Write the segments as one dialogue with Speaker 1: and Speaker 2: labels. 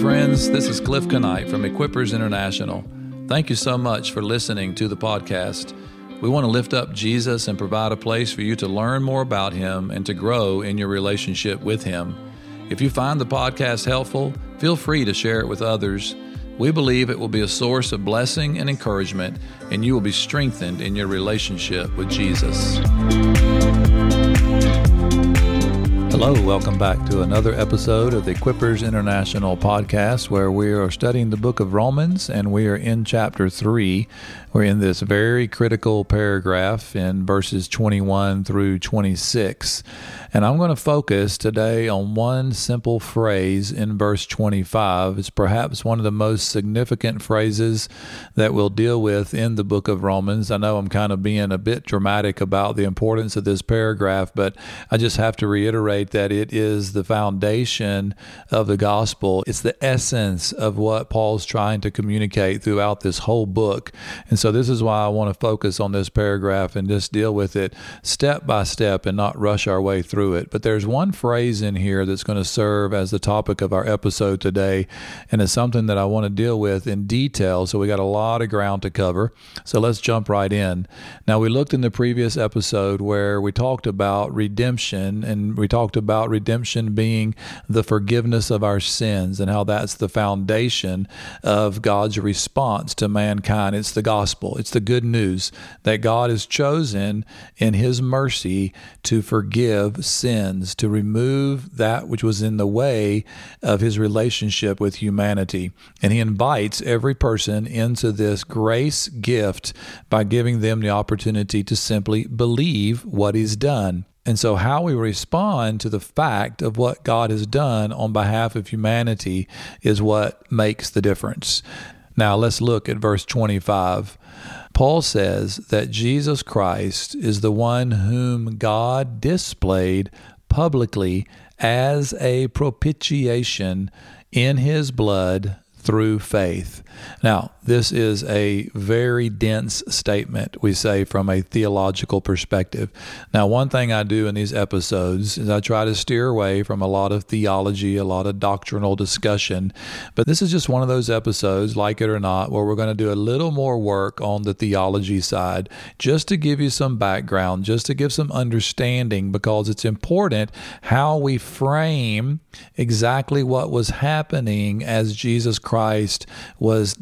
Speaker 1: Friends. This is Cliff Knight from Equippers International. Thank you so much for listening to the podcast. We want to lift up Jesus and provide a place for you to learn more about him and to grow in your relationship with him. If you find the podcast helpful, feel free to share it with others. We believe it will be a source of blessing and encouragement, and you will be strengthened in your relationship with Jesus. Hello, welcome back to another episode of the Equippers International podcast where we are studying the book of Romans and we are in chapter 3. We're in this very critical paragraph in verses 21 through 26. And I'm going to focus today on one simple phrase in verse 25. It's perhaps one of the most significant phrases that we'll deal with in the book of Romans. I know I'm kind of being a bit dramatic about the importance of this paragraph, but I just have to reiterate that it is the foundation of the gospel. It's the essence of what Paul's trying to communicate throughout this whole book. And so this is why I want to focus on this paragraph and just deal with it step by step and not rush our way through it. But there's one phrase in here that's going to serve as the topic of our episode today, and it's something that I want to deal with in detail. So we got a lot of ground to cover. So let's jump right in. Now we looked in the previous episode where we talked about redemption, and we talked about redemption being the forgiveness of our sins and how that's the foundation of God's response to mankind. It's the gospel gospel. It's the good news that God has chosen in His mercy to forgive sins, to remove that which was in the way of His relationship with humanity. And He invites every person into this grace gift by giving them the opportunity to simply believe what He's done. And so, how we respond to the fact of what God has done on behalf of humanity is what makes the difference. Now, let's look at verse 25. Paul says that Jesus Christ is the one whom God displayed publicly as a propitiation in his blood through faith. Now, this is a very dense statement, we say, from a theological perspective. Now, one thing I do in these episodes is I try to steer away from a lot of theology, a lot of doctrinal discussion. But this is just one of those episodes, like it or not, where we're going to do a little more work on the theology side, just to give you some background, just to give some understanding, because it's important how we frame exactly what was happening as Jesus Christ was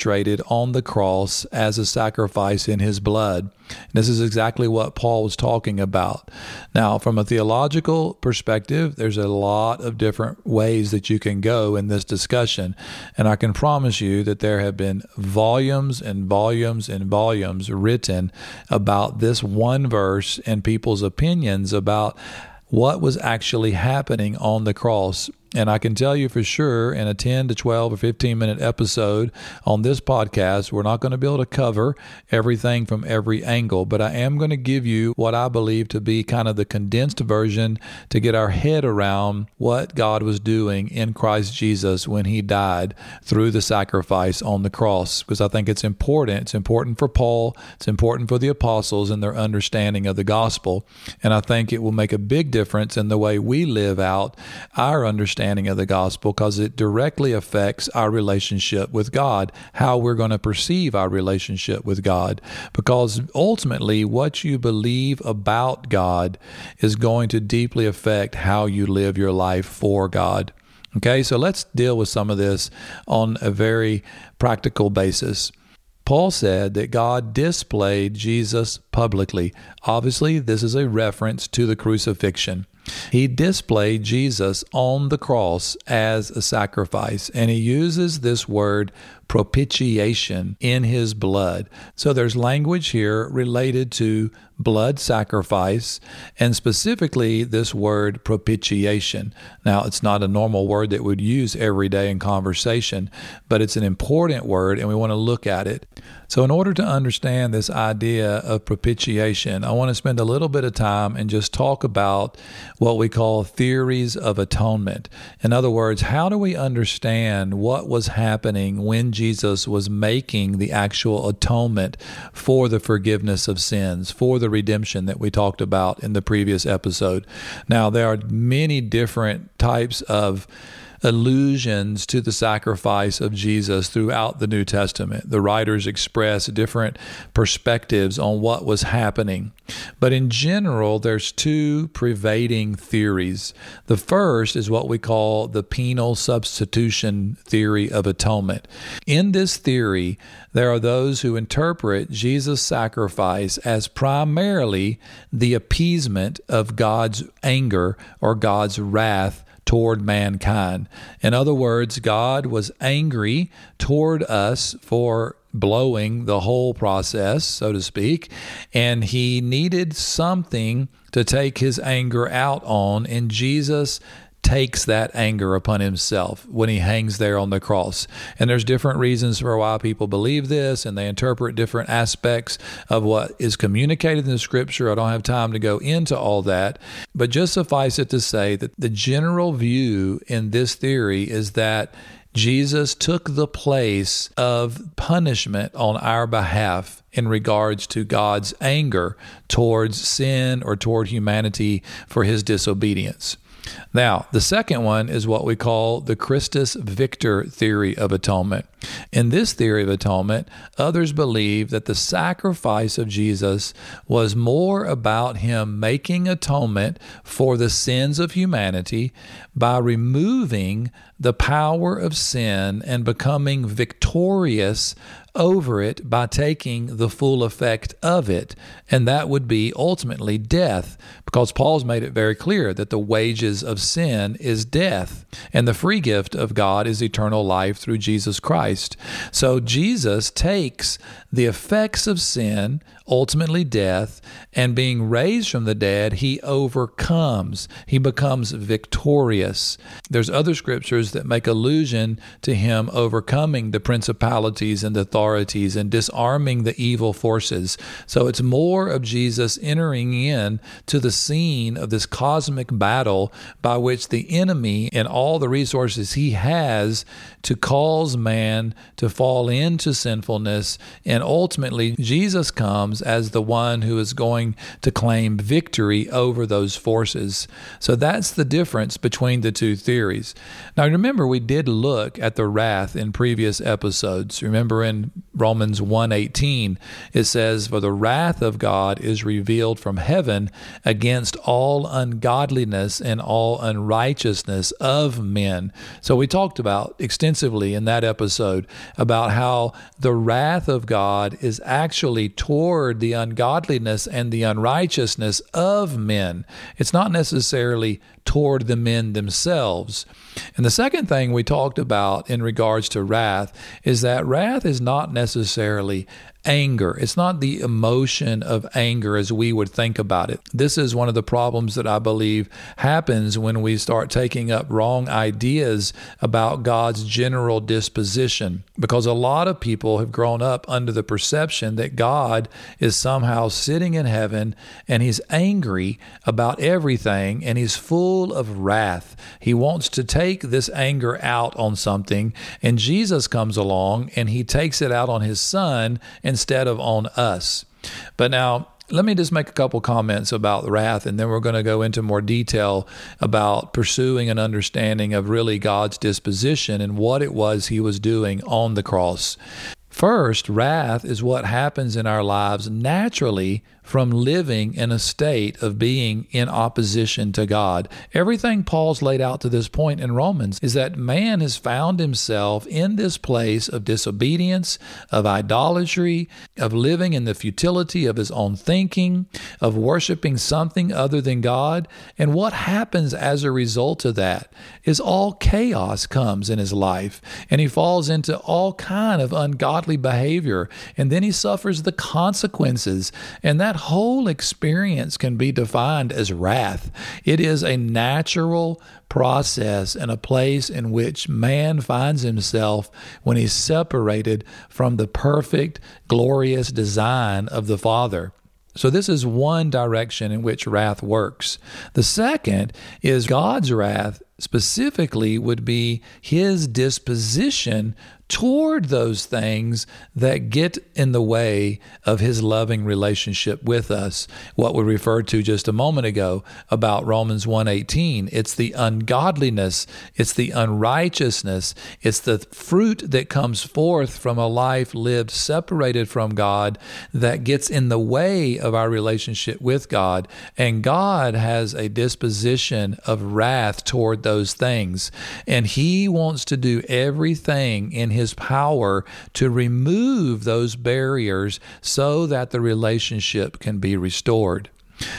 Speaker 1: demonstrated on the cross as a sacrifice in his blood. This is exactly what Paul was talking about. Now, from a theological perspective, there's a lot of different ways that you can go in this discussion. And I can promise you that there have been volumes and volumes and volumes written about this one verse and people's opinions about what was actually happening on the cross and I can tell you for sure in a 10 to 12 or 15 minute episode on this podcast, we're not going to be able to cover everything from every angle, but I am going to give you what I believe to be kind of the condensed version to get our head around what God was doing in Christ Jesus when he died through the sacrifice on the cross. Because I think it's important. It's important for Paul, it's important for the apostles and their understanding of the gospel. And I think it will make a big difference in the way we live out our understanding understanding of the gospel because it directly affects our relationship with God, how we're going to perceive our relationship with God. Because ultimately, what you believe about God is going to deeply affect how you live your life for God. Okay, so let's deal with some of this on a very practical basis. Paul said that God displayed Jesus publicly. Obviously, this is a reference to the crucifixion. He displayed Jesus on the cross as a sacrifice, and he uses this word propitiation in his blood. So there's language here related to blood sacrifice and specifically this word propitiation. Now, it's not a normal word that we'd use every day in conversation, but it's an important word and we want to look at it. So, in order to understand this idea of propitiation, I want to spend a little bit of time and just talk about what we call theories of atonement. In other words, how do we understand what was happening when Jesus was making the actual atonement for the forgiveness of sins, for the redemption that we talked about in the previous episode? Now, there are many different types of allusions to the sacrifice of Jesus throughout the New Testament. The writers express different perspectives on what was happening. But in general, there's two pervading theories. The first is what we call the penal substitution theory of atonement. In this theory, there are those who interpret Jesus' sacrifice as primarily the appeasement of God's anger or God's wrath toward mankind. In other words, God was angry toward us for blowing the whole process, so to speak, and he needed something to take his anger out on, and Jesus takes that anger upon himself when he hangs there on the cross. And there's different reasons for why people believe this and they interpret different aspects of what is communicated in the scripture. I don't have time to go into all that, but just suffice it to say that the general view in this theory is that Jesus took the place of punishment on our behalf in regards to God's anger towards sin or toward humanity for his disobedience. Now, the second one is what we call the Christus Victor theory of atonement. In this theory of atonement, others believe that the sacrifice of Jesus was more about him making atonement for the sins of humanity by removing the power of sin and becoming victorious over it by taking the full effect of it. And that would be ultimately death, because Paul's made it very clear that the wages of sin is death, and the free gift of God is eternal life through Jesus Christ. So Jesus takes the effects of sin, ultimately death, and being raised from the dead, he overcomes. He becomes victorious. There's other scriptures that make allusion to him overcoming the principalities and authorities and disarming the evil forces. So it's more of Jesus entering in to the scene of this cosmic battle by which the enemy and all the resources he has to cause man to fall into sinfulness and ultimately Jesus comes as the one who is going to claim victory over those forces. So that's the difference between the two theories. Now, remember, we did look at the wrath in previous episodes. Remember in Romans 1:18 it says for the wrath of God is revealed from heaven against all ungodliness and all unrighteousness of men. So we talked about extensively in that episode about how the wrath of God is actually toward the ungodliness and the unrighteousness of men. It's not necessarily toward the men themselves. And the second thing we talked about in regards to wrath is that wrath is not necessarily anger. It's not the emotion of anger as we would think about it. This is one of the problems that I believe happens when we start taking up wrong ideas about God's general disposition. Because a lot of people have grown up under the perception that God is somehow sitting in heaven and he's angry about everything and he's full of wrath. He wants to take this anger out on something, and Jesus comes along and he takes it out on his son instead of on us. But now, let me just make a couple comments about wrath, and then we're going to go into more detail about pursuing an understanding of really God's disposition and what it was He was doing on the cross. First, wrath is what happens in our lives naturally from living in a state of being in opposition to God. Everything Paul's laid out to this point in Romans is that man has found himself in this place of disobedience, of idolatry, of living in the futility of his own thinking, of worshiping something other than God. And what happens as a result of that is all chaos comes in his life and he falls into all kind of ungodly behavior and then he suffers the consequences and that whole experience can be defined as wrath. It is a natural process and a place in which man finds himself when he's separated from the perfect, glorious design of the Father. So, this is one direction in which wrath works. The second is God's wrath specifically would be his disposition toward those things that get in the way of his loving relationship with us. What we referred to just a moment ago about Romans 1:18. It's the ungodliness, it's the unrighteousness, it's the fruit that comes forth from a life lived separated from God that gets in the way of our relationship with God. And God has a disposition of wrath toward those things. And he wants to do everything in his power to remove those barriers so that the relationship can be restored.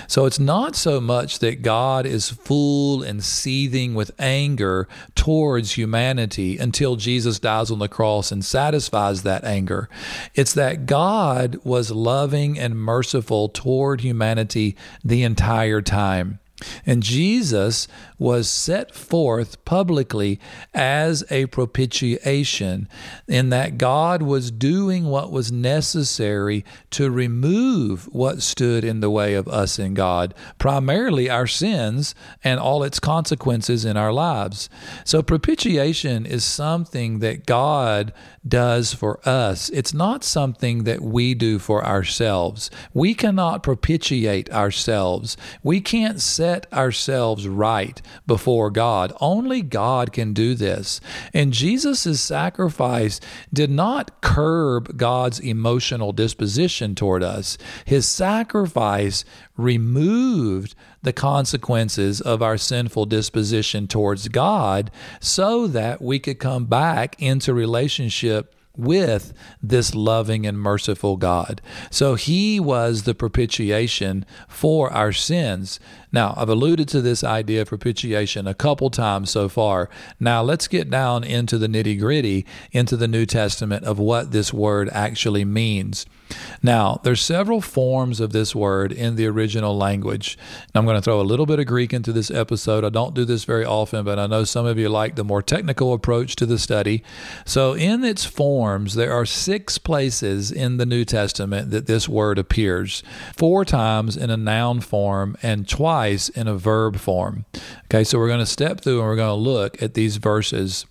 Speaker 1: So it's not so much that God is full and seething with anger towards humanity until Jesus dies on the cross and satisfies that anger. It's that God was loving and merciful toward humanity the entire time. And Jesus was set forth publicly as a propitiation, in that God was doing what was necessary to remove what stood in the way of us and God, primarily our sins and all its consequences in our lives. So, propitiation is something that God does for us. It's not something that we do for ourselves. We cannot propitiate ourselves. We can't set ourselves right before God. Only God can do this. And Jesus' sacrifice did not curb God's emotional disposition toward us, his sacrifice removed the consequences of our sinful disposition towards God so that we could come back into relationship with this loving and merciful God. So he was the propitiation for our sins. Now, I've alluded to this idea of propitiation a couple times so far. Now, let's get down into the nitty gritty, into the New Testament of what this word actually means. Now, there's several forms of this word in the original language. I'm going to throw a little bit of Greek into this episode. I don't do this very often, but I know some of you like the more technical approach to the study. So, in its forms, there are six places in the New Testament that this word appears four times in a noun form and twice in a verb form. Okay, so we're going to step through and we're going to look at these verses.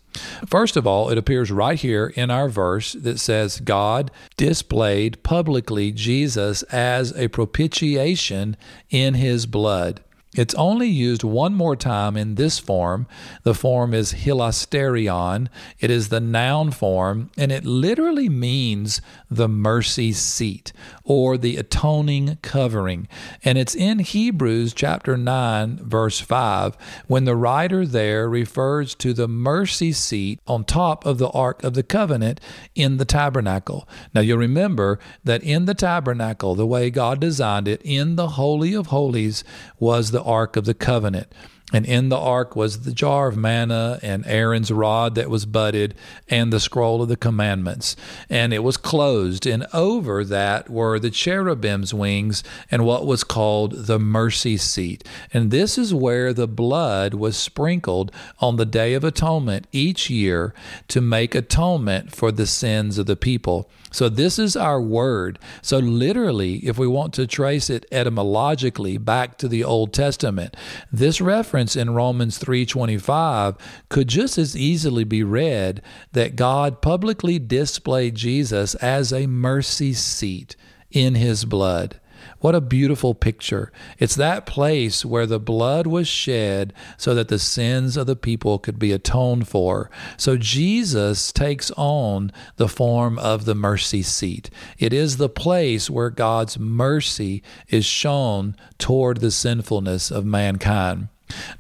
Speaker 1: First of all, it appears right here in our verse that says God displayed publicly Jesus as a propitiation in his blood. It's only used one more time in this form. The form is hilasterion. It is the noun form, and it literally means the mercy seat or the atoning covering. And it's in Hebrews chapter 9, verse 5, when the writer there refers to the mercy seat on top of the Ark of the Covenant in the tabernacle. Now, you'll remember that in the tabernacle, the way God designed it, in the Holy of Holies was the the Ark of the Covenant. And in the ark was the jar of manna and Aaron's rod that was budded and the scroll of the commandments. And it was closed. And over that were the cherubim's wings and what was called the mercy seat. And this is where the blood was sprinkled on the Day of Atonement each year to make atonement for the sins of the people. So this is our word. So literally, if we want to trace it etymologically back to the Old Testament, this reference in Romans 3:25 could just as easily be read that God publicly displayed Jesus as a mercy seat in his blood. What a beautiful picture. It's that place where the blood was shed so that the sins of the people could be atoned for. So Jesus takes on the form of the mercy seat. It is the place where God's mercy is shown toward the sinfulness of mankind.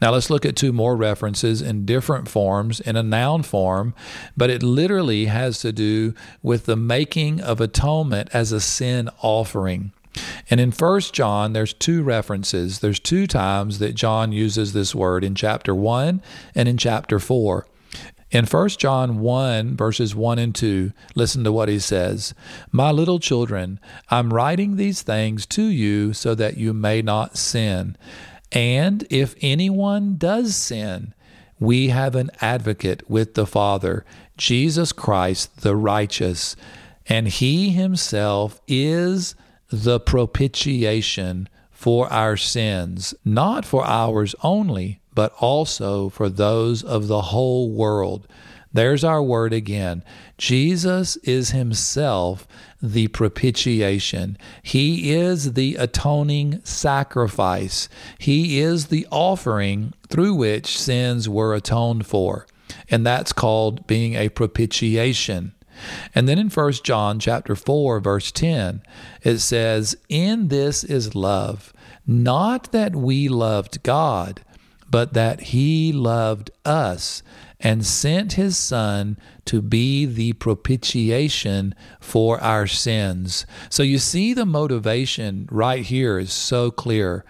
Speaker 1: Now let's look at two more references in different forms in a noun form, but it literally has to do with the making of atonement as a sin offering. And in First John, there's two references. There's two times that John uses this word in chapter 1 and in chapter 4. In 1 John 1, verses 1 and 2, listen to what he says My little children, I'm writing these things to you so that you may not sin. And if anyone does sin, we have an advocate with the Father, Jesus Christ the righteous. And he himself is the propitiation for our sins, not for ours only, but also for those of the whole world. There's our word again. Jesus is himself the propitiation. He is the atoning sacrifice. He is the offering through which sins were atoned for. And that's called being a propitiation. And then in 1 John chapter 4 verse 10 it says in this is love not that we loved God but that he loved us and sent his Son to be the propitiation for our sins. So you see, the motivation right here is so clear.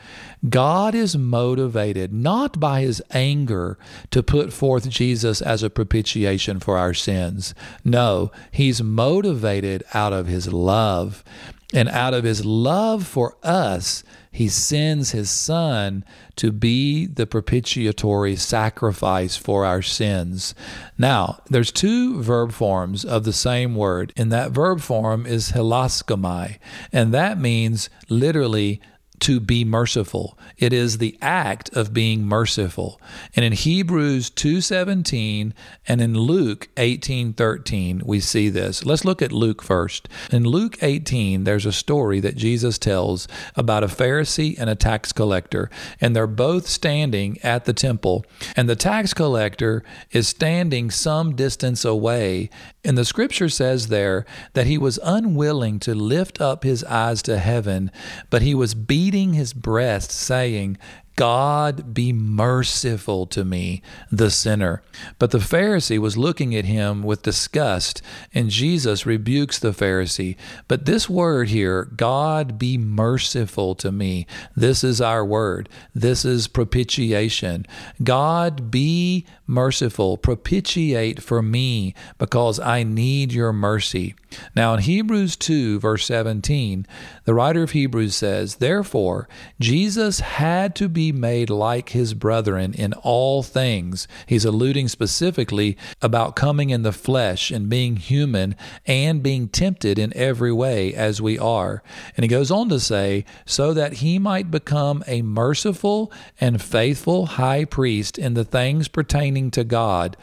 Speaker 1: God is motivated not by his anger to put forth Jesus as a propitiation for our sins. No, he's motivated out of his love. And out of his love for us, he sends his son to be the propitiatory sacrifice for our sins. Now, there's two verb forms of the same word, and that verb form is hilaskomai, and that means literally to be merciful. It is the act of being merciful. And in Hebrews 2:17 and in Luke 18:13 we see this. Let's look at Luke first. In Luke 18 there's a story that Jesus tells about a Pharisee and a tax collector and they're both standing at the temple and the tax collector is standing some distance away and the scripture says there that he was unwilling to lift up his eyes to heaven but he was beating beating his breast, saying, God be merciful to me, the sinner. But the Pharisee was looking at him with disgust, and Jesus rebukes the Pharisee. But this word here, God be merciful to me, this is our word. This is propitiation. God be merciful, propitiate for me, because I need your mercy. Now, in Hebrews 2, verse 17, the writer of Hebrews says, Therefore, Jesus had to be made like his brethren in all things. He's alluding specifically about coming in the flesh and being human and being tempted in every way as we are. And he goes on to say, so that he might become a merciful and faithful high priest in the things pertaining to God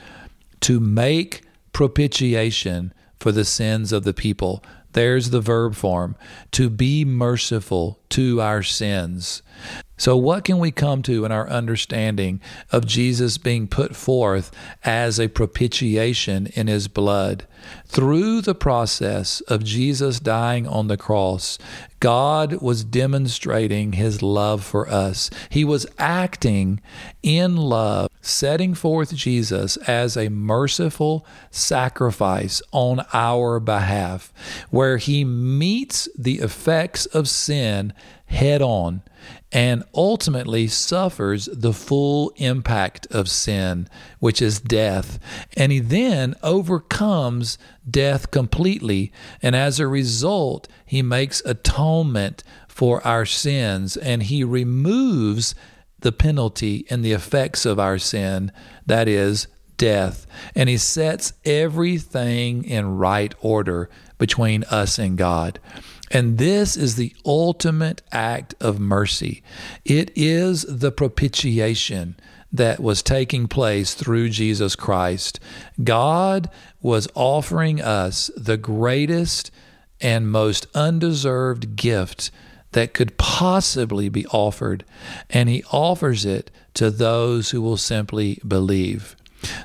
Speaker 1: to make propitiation for the sins of the people. There's the verb form to be merciful to our sins. So, what can we come to in our understanding of Jesus being put forth as a propitiation in his blood? Through the process of Jesus dying on the cross, God was demonstrating his love for us. He was acting in love, setting forth Jesus as a merciful sacrifice on our behalf, where he meets the effects of sin head on and ultimately suffers the full impact of sin, which is death. And he then overcomes death completely. And as a result, he makes atonement for our sins and he removes the penalty and the effects of our sin, that is, death. And he sets everything in right order between us and God. And this is the ultimate act of mercy. It is the propitiation that was taking place through Jesus Christ. God was offering us the greatest and most undeserved gift that could possibly be offered, and He offers it to those who will simply believe.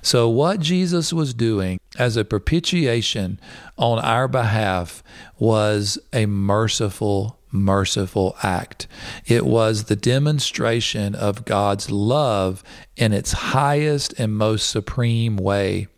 Speaker 1: So, what Jesus was doing as a propitiation on our behalf was a merciful, merciful act. It was the demonstration of God's love in its highest and most supreme way.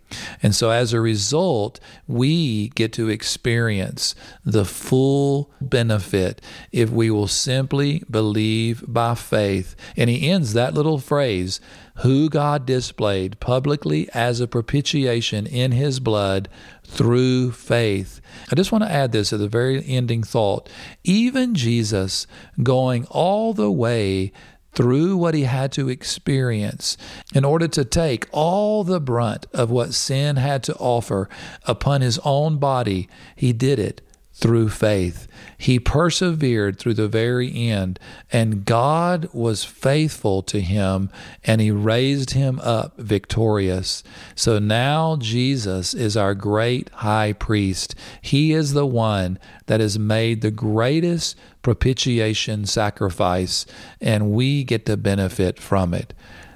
Speaker 1: And so, as a result, we get to experience the full benefit if we will simply believe by faith. And he ends that little phrase who God displayed publicly as a propitiation in his blood through faith. I just want to add this at the very ending thought. Even Jesus going all the way through what he had to experience in order to take all the brunt of what sin had to offer upon his own body, he did it through faith. He persevered through the very end, and God was faithful to him, and he raised him up victorious. So now Jesus is our great high priest. He is the one that has made the greatest propitiation sacrifice, and we get to benefit from it.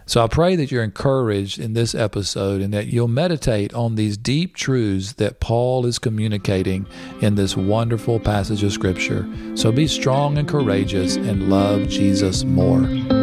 Speaker 1: So I pray that you're encouraged in this episode and that you'll meditate on these deep truths that Paul is communicating in this wonderful passage of Scripture. So be strong and courageous and love Jesus more.